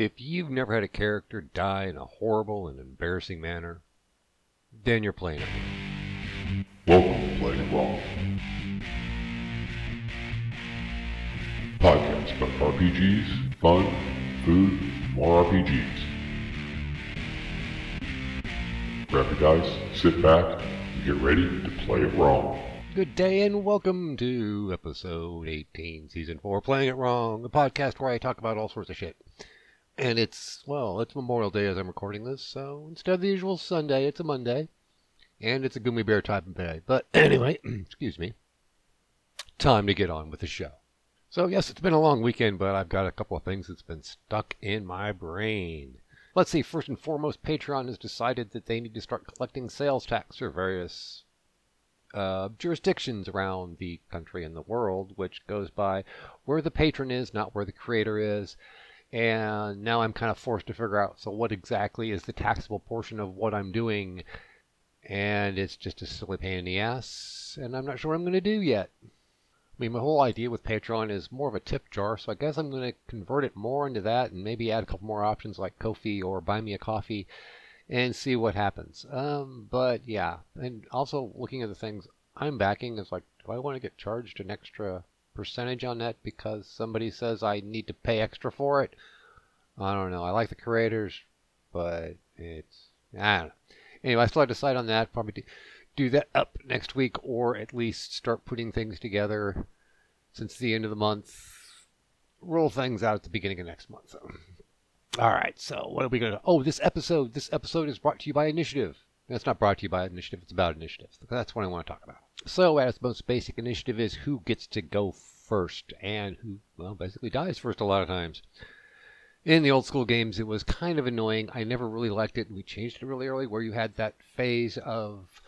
If you've never had a character die in a horrible and embarrassing manner, then you're playing it. Wrong. Welcome to Playing It Wrong. Podcast about RPGs, fun, food, more RPGs. Grab your dice, sit back, and get ready to play it wrong. Good day and welcome to episode 18, season 4, Playing It Wrong, the podcast where I talk about all sorts of shit. And it's, well, it's Memorial Day as I'm recording this, so instead of the usual Sunday, it's a Monday. And it's a Gummy Bear type of day. But anyway, excuse me, time to get on with the show. So, yes, it's been a long weekend, but I've got a couple of things that's been stuck in my brain. Let's see, first and foremost, Patreon has decided that they need to start collecting sales tax for various uh, jurisdictions around the country and the world, which goes by where the patron is, not where the creator is. And now I'm kind of forced to figure out so what exactly is the taxable portion of what I'm doing. And it's just a silly pain in the ass, and I'm not sure what I'm going to do yet. I mean, my whole idea with Patreon is more of a tip jar, so I guess I'm going to convert it more into that and maybe add a couple more options like Ko-fi or Buy Me a Coffee and see what happens. Um, but yeah, and also looking at the things I'm backing is like, do I want to get charged an extra percentage on that because somebody says I need to pay extra for it? I don't know. I like the creators, but it's I don't know. Anyway, I still have to decide on that. Probably do, that up next week, or at least start putting things together since the end of the month. Roll things out at the beginning of next month. So. All right, so what are we gonna? Oh, this episode. This episode is brought to you by Initiative. It's not brought to you by Initiative. It's about Initiative. That's what I want to talk about. So, at its most basic, Initiative is who gets to go first, and who, well, basically dies first a lot of times. In the old school games, it was kind of annoying. I never really liked it, and we changed it really early, where you had that phase of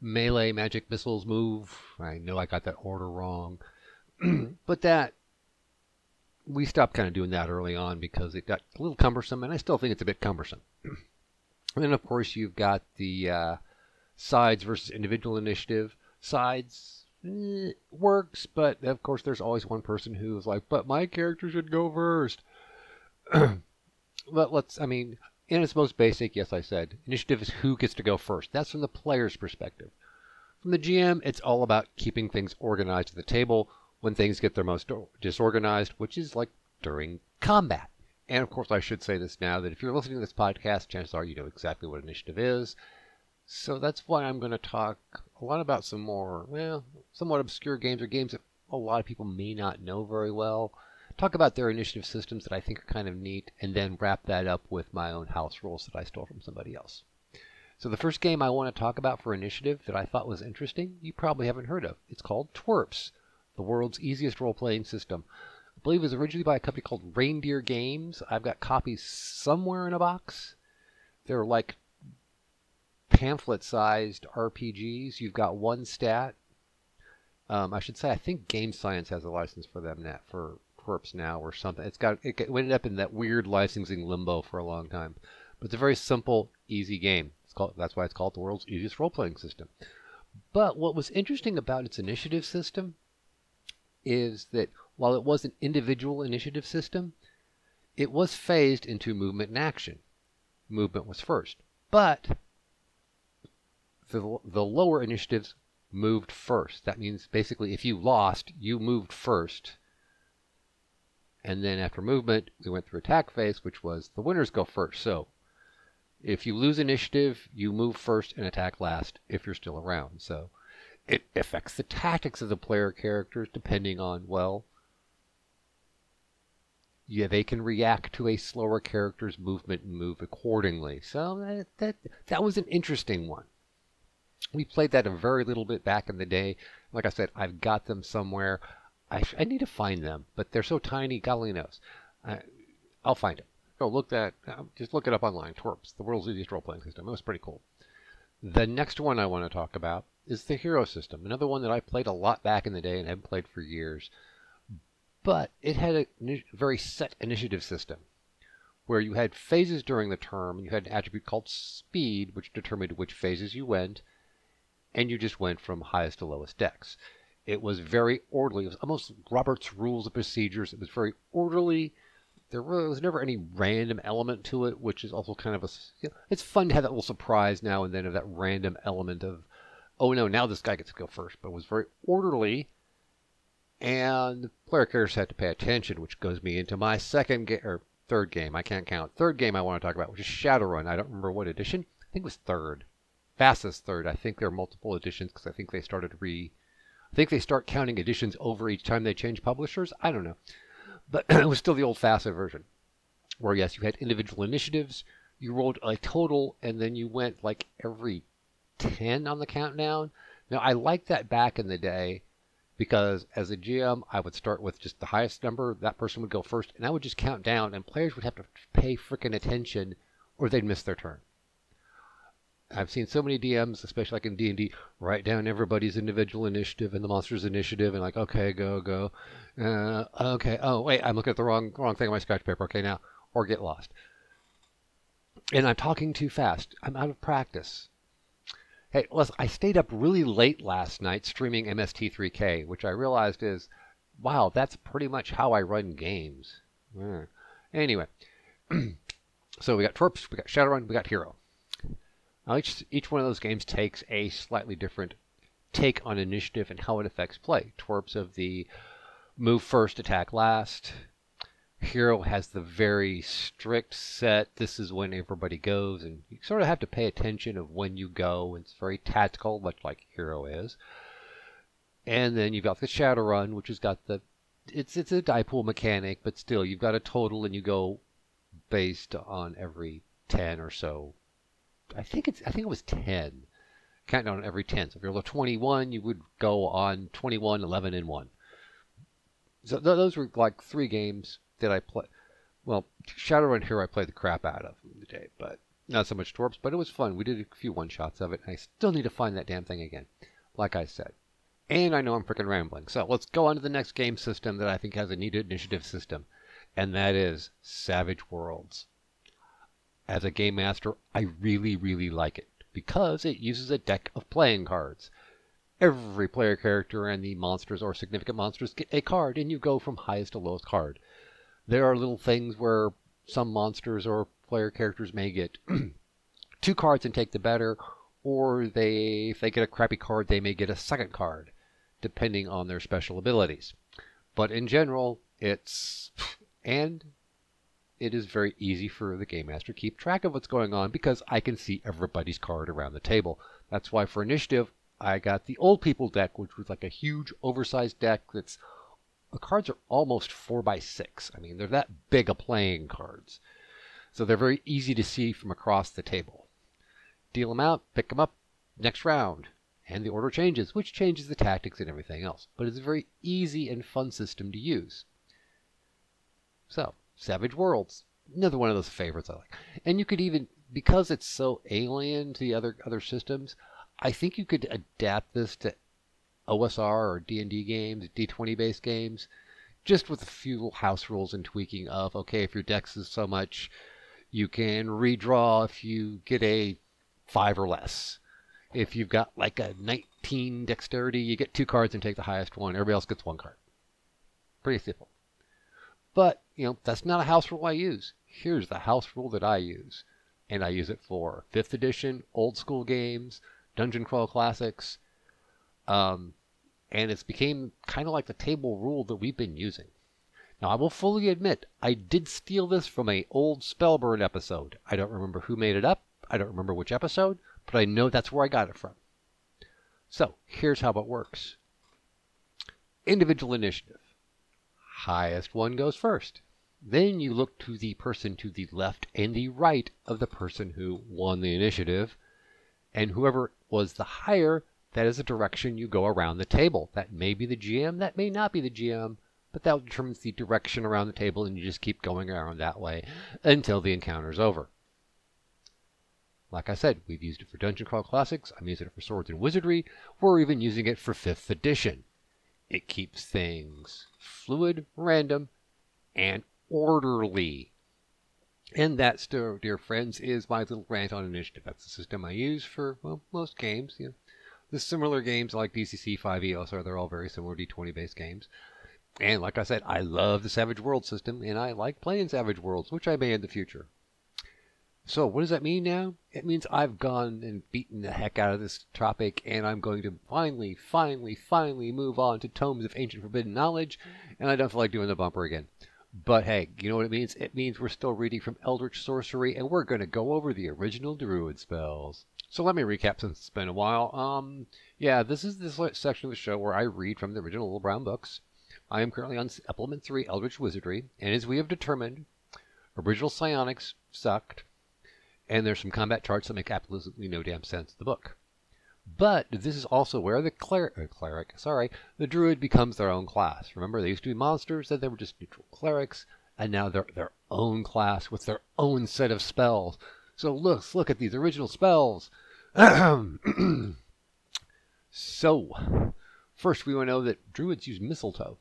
melee magic missiles move. I know I got that order wrong, but that we stopped kind of doing that early on because it got a little cumbersome, and I still think it's a bit cumbersome. and then, of course, you've got the uh, sides versus individual initiative. Sides eh, works, but of course, there's always one person who's like, "But my character should go first. but let's, I mean, in its most basic, yes, I said, initiative is who gets to go first. That's from the player's perspective. From the GM, it's all about keeping things organized at the table when things get their most disorganized, which is like during combat. And of course, I should say this now that if you're listening to this podcast, chances are you know exactly what initiative is. So that's why I'm going to talk a lot about some more, well, somewhat obscure games or games that a lot of people may not know very well. Talk about their initiative systems that I think are kind of neat, and then wrap that up with my own house rules that I stole from somebody else. So the first game I want to talk about for initiative that I thought was interesting, you probably haven't heard of. It's called Twerps, the world's easiest role-playing system. Believe it was originally by a company called Reindeer Games. I've got copies somewhere in a box. They're like pamphlet-sized RPGs. You've got one stat. Um, I should say I think Game Science has a license for them now for Twerps now or something. It's got it ended up in that weird licensing limbo for a long time. But it's a very simple, easy game. It's called that's why it's called the world's easiest role-playing system. But what was interesting about its initiative system is that while it was an individual initiative system, it was phased into movement and action. Movement was first. But the, the lower initiatives moved first. That means basically if you lost, you moved first. And then after movement, we went through attack phase, which was the winners go first. So if you lose initiative, you move first and attack last if you're still around. So it affects the tactics of the player characters depending on, well, yeah, they can react to a slower character's movement and move accordingly. So that that, that was an interesting one. We played that a very little bit back in the day. Like I said, I've got them somewhere. I, I need to find them, but they're so tiny. God only knows. I, I'll find it. Go look that. Uh, just look it up online. Twerps, the world's easiest role-playing system. It was pretty cool. The next one I want to talk about is the hero system. Another one that I played a lot back in the day and haven't played for years. But it had a very set initiative system where you had phases during the term. and You had an attribute called speed, which determined which phases you went, and you just went from highest to lowest decks. It was very orderly. It was almost Robert's Rules of Procedures. It was very orderly. there was never any random element to it, which is also kind of a. You know, it's fun to have that little surprise now and then of that random element of, oh no, now this guy gets to go first. But it was very orderly, and player characters had to pay attention, which goes me into my second game or third game. I can't count. Third game I want to talk about, which is Shadowrun. I don't remember what edition. I think it was third, fastest third. I think there are multiple editions because I think they started re. I think they start counting editions over each time they change publishers. I don't know. But it was still the old FASA version, where yes, you had individual initiatives, you rolled a total, and then you went like every 10 on the countdown. Now, I liked that back in the day because as a GM, I would start with just the highest number, that person would go first, and I would just count down, and players would have to pay freaking attention or they'd miss their turn. I've seen so many DMs, especially like in D and D, write down everybody's individual initiative and the monster's initiative, and like, okay, go, go, uh, okay, oh wait, I'm looking at the wrong wrong thing on my scratch paper. Okay, now, or get lost. And I'm talking too fast. I'm out of practice. Hey, listen, I stayed up really late last night streaming MST3K, which I realized is, wow, that's pretty much how I run games. Yeah. Anyway, so we got Twerps, we got Shadowrun, we got Hero. Now, each, each one of those games takes a slightly different take on initiative and how it affects play. Twerps of the move first, attack last. Hero has the very strict set. This is when everybody goes, and you sort of have to pay attention of when you go. It's very tactical, much like Hero is. And then you've got the Shadowrun, which has got the it's it's a die pool mechanic, but still you've got a total and you go based on every ten or so. I think it's I think it was ten. Counting on every ten. So if you're level 21, you would go on 21, 11, and one. So th- those were like three games that I play. Well, Shadowrun here I played the crap out of today, but not so much Twerps, but it was fun. We did a few one shots of it, and I still need to find that damn thing again, like I said. And I know I'm freaking rambling, so let's go on to the next game system that I think has a needed initiative system, and that is Savage Worlds. As a game master, I really, really like it because it uses a deck of playing cards. Every player character and the monsters or significant monsters get a card, and you go from highest to lowest card. There are little things where some monsters or player characters may get two cards and take the better, or they if they get a crappy card, they may get a second card, depending on their special abilities. But in general, it's and it is very easy for the game master to keep track of what's going on because I can see everybody's card around the table. That's why for initiative, I got the old people deck, which was like a huge oversized deck that's the cards are almost four by six. I mean, they're that big a playing cards. So they're very easy to see from across the table. Deal them out, pick them up, next round. And the order changes, which changes the tactics and everything else. But it's a very easy and fun system to use. So, Savage Worlds, another one of those favorites I like. And you could even, because it's so alien to the other other systems, I think you could adapt this to OSR or D&D games, D20 based games, just with a few house rules and tweaking of okay, if your dex is so much, you can redraw if you get a 5 or less. If you've got like a 19 dexterity, you get two cards and take the highest one. Everybody else gets one card. Pretty simple. But, you know, that's not a house rule I use. Here's the house rule that I use. And I use it for 5th edition, old school games, Dungeon Crawl Classics, um, and it's became kind of like the table rule that we've been using. Now, I will fully admit, I did steal this from a old Spellburn episode. I don't remember who made it up. I don't remember which episode, but I know that's where I got it from. So, here's how it works. Individual initiative. Highest one goes first. Then you look to the person to the left and the right of the person who won the initiative, and whoever was the higher that is the direction you go around the table. That may be the GM, that may not be the GM, but that determines the direction around the table, and you just keep going around that way until the encounter is over. Like I said, we've used it for Dungeon Crawl Classics, I'm using it for Swords and Wizardry, we're even using it for 5th edition. It keeps things fluid, random, and orderly. And that, dear friends, is my little rant on initiative. That's the system I use for, well, most games. You know, the similar games like DCC 5e also, they're all very similar D20 based games. And like I said, I love the Savage World system, and I like playing Savage Worlds, which I may in the future. So, what does that mean now? It means I've gone and beaten the heck out of this topic, and I'm going to finally, finally, finally move on to Tomes of Ancient Forbidden Knowledge, and I don't feel like doing the bumper again. But hey, you know what it means? It means we're still reading from Eldritch Sorcery, and we're going to go over the original Druid spells. So let me recap since it's been a while. Um, yeah, this is this section of the show where I read from the original Little Brown books. I am currently on Supplement 3 Eldritch Wizardry, and as we have determined, original psionics sucked and there's some combat charts that make absolutely no damn sense in the book. But this is also where the cler- uh, cleric, sorry, the druid becomes their own class. Remember, they used to be monsters, then they were just neutral clerics, and now they're their own class with their own set of spells. So let's look at these original spells. so, first we want to know that druids use mistletoe.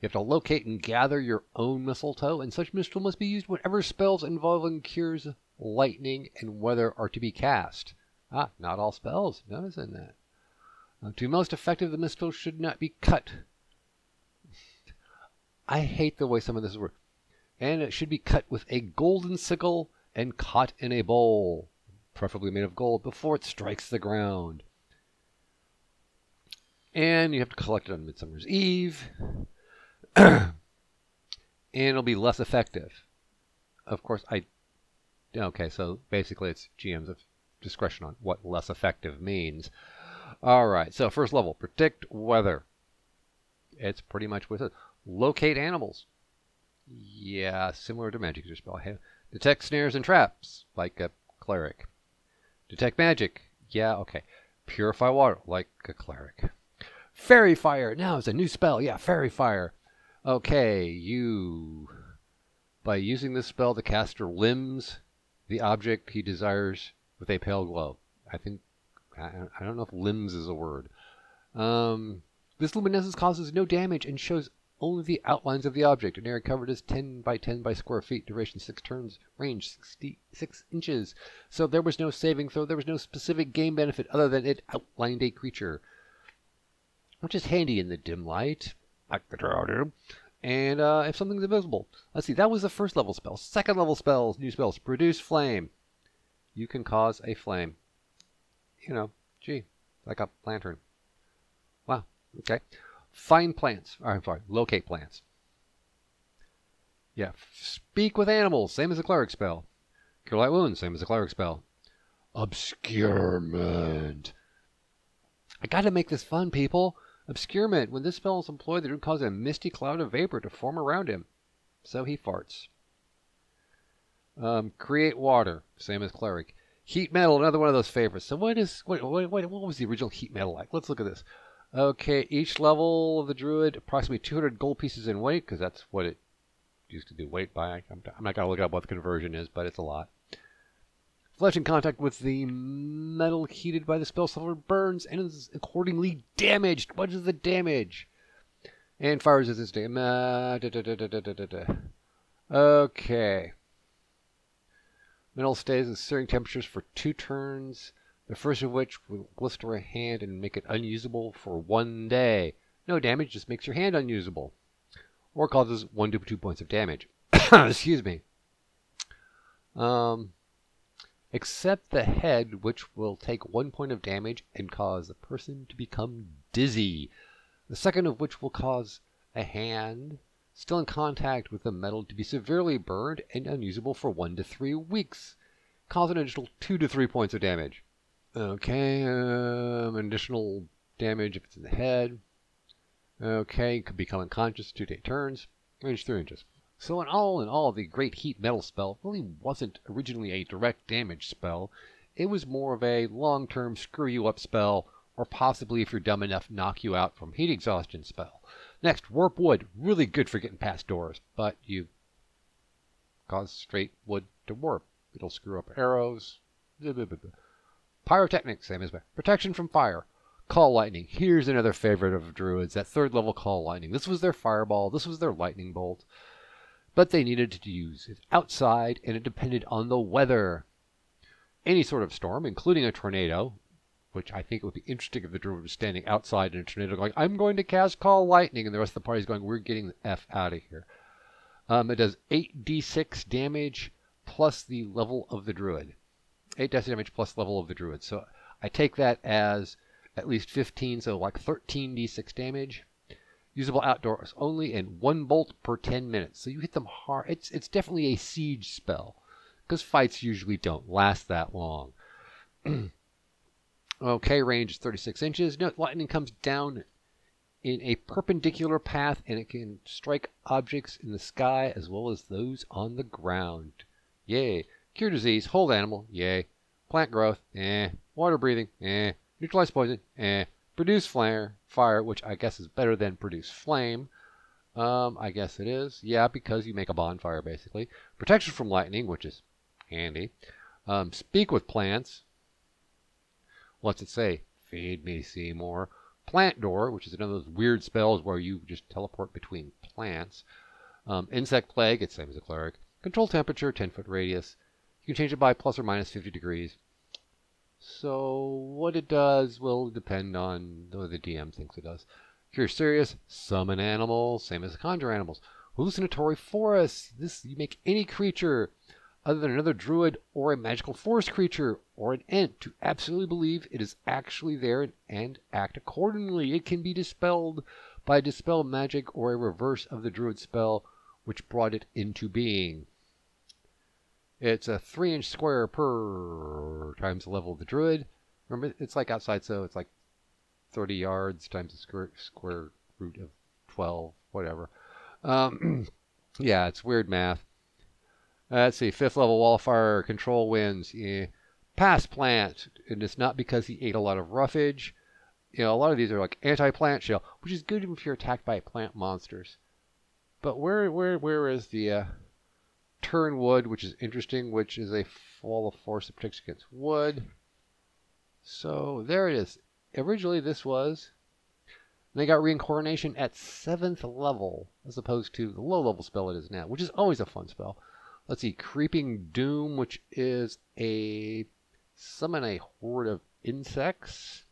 You have to locate and gather your own mistletoe, and such mistletoe must be used whenever spells involving cures, lightning, and weather are to be cast. Ah, not all spells. Notice in that. Uh, to be most effective, the mistletoe should not be cut. I hate the way some of this works. And it should be cut with a golden sickle and caught in a bowl, preferably made of gold, before it strikes the ground. And you have to collect it on Midsummer's Eve. and it'll be less effective. Of course, I. Okay, so basically it's GM's discretion on what less effective means. All right, so first level predict weather. It's pretty much with it. Locate animals. Yeah, similar to magic spell. Detect snares and traps, like a cleric. Detect magic. Yeah, okay. Purify water, like a cleric. Fairy fire. Now it's a new spell. Yeah, fairy fire. Okay, you. By using this spell, the caster limbs the object he desires with a pale glow. I think. I, don't know if limbs is a word. Um, this luminescence causes no damage and shows only the outlines of the object. An area covered is 10 by 10 by square feet, duration 6 turns, range 66 inches. So there was no saving throw, there was no specific game benefit other than it outlined a creature. Which is handy in the dim light like the draw. And uh, if something's invisible, let's see, that was the first level spell. Second level spells, new spells, produce flame. You can cause a flame. You know, gee, like a lantern. Wow, okay. Find plants. Or, I'm sorry, locate plants. Yeah, speak with animals, same as a cleric spell. Cure light wounds, same as a cleric spell. Obscurement. I gotta make this fun, people. Obscurement. When this spell is employed, it would cause a misty cloud of vapor to form around him. So he farts. Um, create water. Same as cleric. Heat metal. Another one of those favorites. So what is what, what, what was the original heat metal like? Let's look at this. Okay, each level of the druid approximately 200 gold pieces in weight because that's what it used to do weight by. I'm, not gonna look up what the conversion is, but it's a lot. Flesh in contact with the metal heated by the spell silver burns and is accordingly damaged. What is the damage? And fire resistance damage. Uh, okay. Metal stays in searing temperatures for two turns, the first of which will blister a hand and make it unusable for one day. No damage, just makes your hand unusable. Or causes one to two points of damage. Excuse me. Um, except the head, which will take one point of damage and cause the person to become dizzy. The second of which will cause a hand still in contact with the metal to be severely burned and unusable for one to three weeks, causing an additional two to three points of damage. Okay, um, additional damage if it's in the head. Okay, could become unconscious two day turns. Range three inches. So in all in all, the Great Heat Metal spell really wasn't originally a direct damage spell. It was more of a long-term screw you up spell, or possibly, if you're dumb enough, knock you out from heat exhaustion spell. Next, Warp Wood. Really good for getting past doors, but you cause straight wood to warp. It'll screw up arrows. Pyrotechnics, same as protection from fire. Call Lightning. Here's another favorite of Druids, that third level Call Lightning. This was their fireball, this was their lightning bolt but they needed to use it outside and it depended on the weather. Any sort of storm, including a tornado, which I think it would be interesting if the druid was standing outside in a tornado going, I'm going to cast Call Lightning, and the rest of the party's going, We're getting the F out of here. Um, it does 8d6 damage plus the level of the druid. 8 death damage plus level of the druid. So I take that as at least 15, so like 13d6 damage. Usable outdoors only, and one bolt per 10 minutes. So you hit them hard. It's it's definitely a siege spell, because fights usually don't last that long. okay, range is 36 inches. No, lightning comes down in a perpendicular path, and it can strike objects in the sky as well as those on the ground. Yay! Cure disease, hold animal, yay. Plant growth, eh. Water breathing, eh. Neutralize poison, eh. Produce flare, fire, which I guess is better than produce flame. Um, I guess it is. Yeah, because you make a bonfire, basically. Protection from lightning, which is handy. Um, speak with plants. What's it say? Feed me, Seymour. Plant door, which is another of those weird spells where you just teleport between plants. Um, insect plague, it's same as a cleric. Control temperature, 10 foot radius. You can change it by plus or minus 50 degrees. So what it does will depend on what the DM thinks it does. If you're serious, summon animals, same as conjure animals. Hallucinatory forest. This you make any creature other than another druid or a magical forest creature or an ent to absolutely believe it is actually there and, and act accordingly. It can be dispelled by dispel magic or a reverse of the druid spell which brought it into being. It's a three inch square per times the level of the druid. Remember, it's like outside, so it's like 30 yards times the square, square root of 12, whatever. Um, yeah, it's weird math. Uh, let's see, fifth level wildfire control winds. Yeah. Pass plant, and it's not because he ate a lot of roughage. You know, a lot of these are like anti-plant shell, which is good if you're attacked by plant monsters. But where, where, where is the uh, turn wood, which is interesting, which is a wall of force that protects against wood. So there it is. Originally, this was. They got reincarnation at seventh level, as opposed to the low level spell it is now, which is always a fun spell. Let's see, Creeping Doom, which is a summon a horde of insects.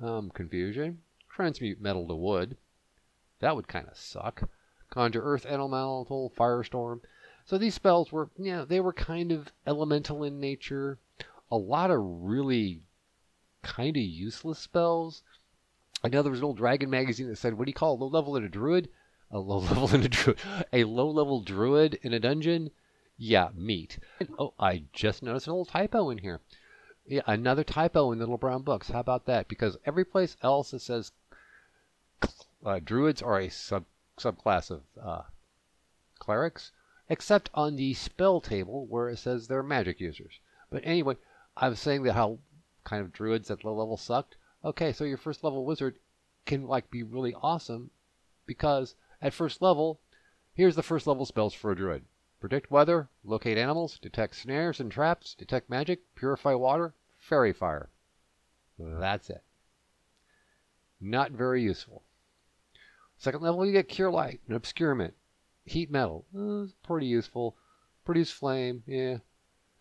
Um, confusion. Transmute metal to wood. That would kind of suck. Conjure Earth Elemental, Firestorm. So these spells were, yeah, they were kind of elemental in nature. A lot of really kind of useless spells. I know there was an old Dragon magazine that said, "What do you call a low level in a druid? A low level in a druid? A low level druid in a dungeon? Yeah, meat." And, oh, I just noticed an old typo in here. Yeah, another typo in the little brown books. How about that? Because every place else it says uh, druids are a sub subclass of uh, clerics, except on the spell table where it says they're magic users. But anyway, I was saying that how kind of druids at low level sucked. Okay, so your first level wizard can like be really awesome because at first level, here's the first level spells for a druid. Predict weather, locate animals, detect snares and traps, detect magic, purify water, fairy fire. That's it. Not very useful. Second level, you get Cure Light and Obscurement. Heat Metal, uh, pretty useful. Produce Flame, yeah.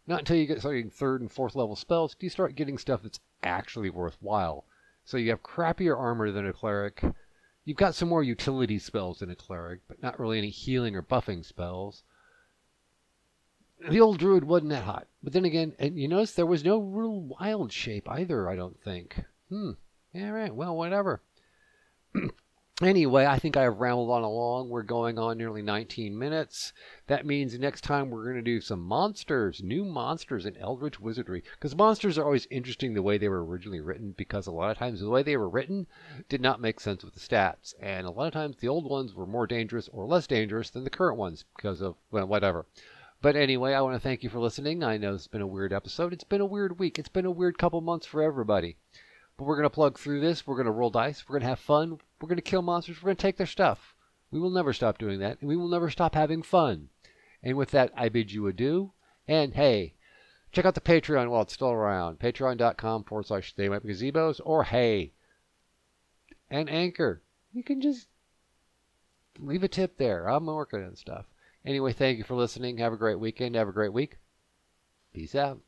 Not until you get starting third and fourth level spells do you start getting stuff that's actually worthwhile. So you have crappier armor than a cleric. You've got some more utility spells than a cleric, but not really any healing or buffing spells. The old druid wasn't that hot. But then again, and you notice there was no real wild shape either, I don't think. Hmm. Yeah, right. Well, whatever. Anyway, I think I have rambled on along. We're going on nearly 19 minutes. That means next time we're going to do some monsters, new monsters in Eldritch Wizardry. Because monsters are always interesting the way they were originally written, because a lot of times the way they were written did not make sense with the stats. And a lot of times the old ones were more dangerous or less dangerous than the current ones because of well, whatever. But anyway, I want to thank you for listening. I know it's been a weird episode. It's been a weird week. It's been a weird couple months for everybody. But we're going to plug through this. We're going to roll dice. We're going to have fun. We're going to kill monsters. We're going to take their stuff. We will never stop doing that, and we will never stop having fun. And with that, I bid you adieu. And hey, check out the Patreon while it's still around. Patreon.com forward slash They Might Be Gazebos. Or hey, and Anchor. You can just leave a tip there. I'm working on stuff. Anyway, thank you for listening. Have a great weekend. Have a great week. Peace out.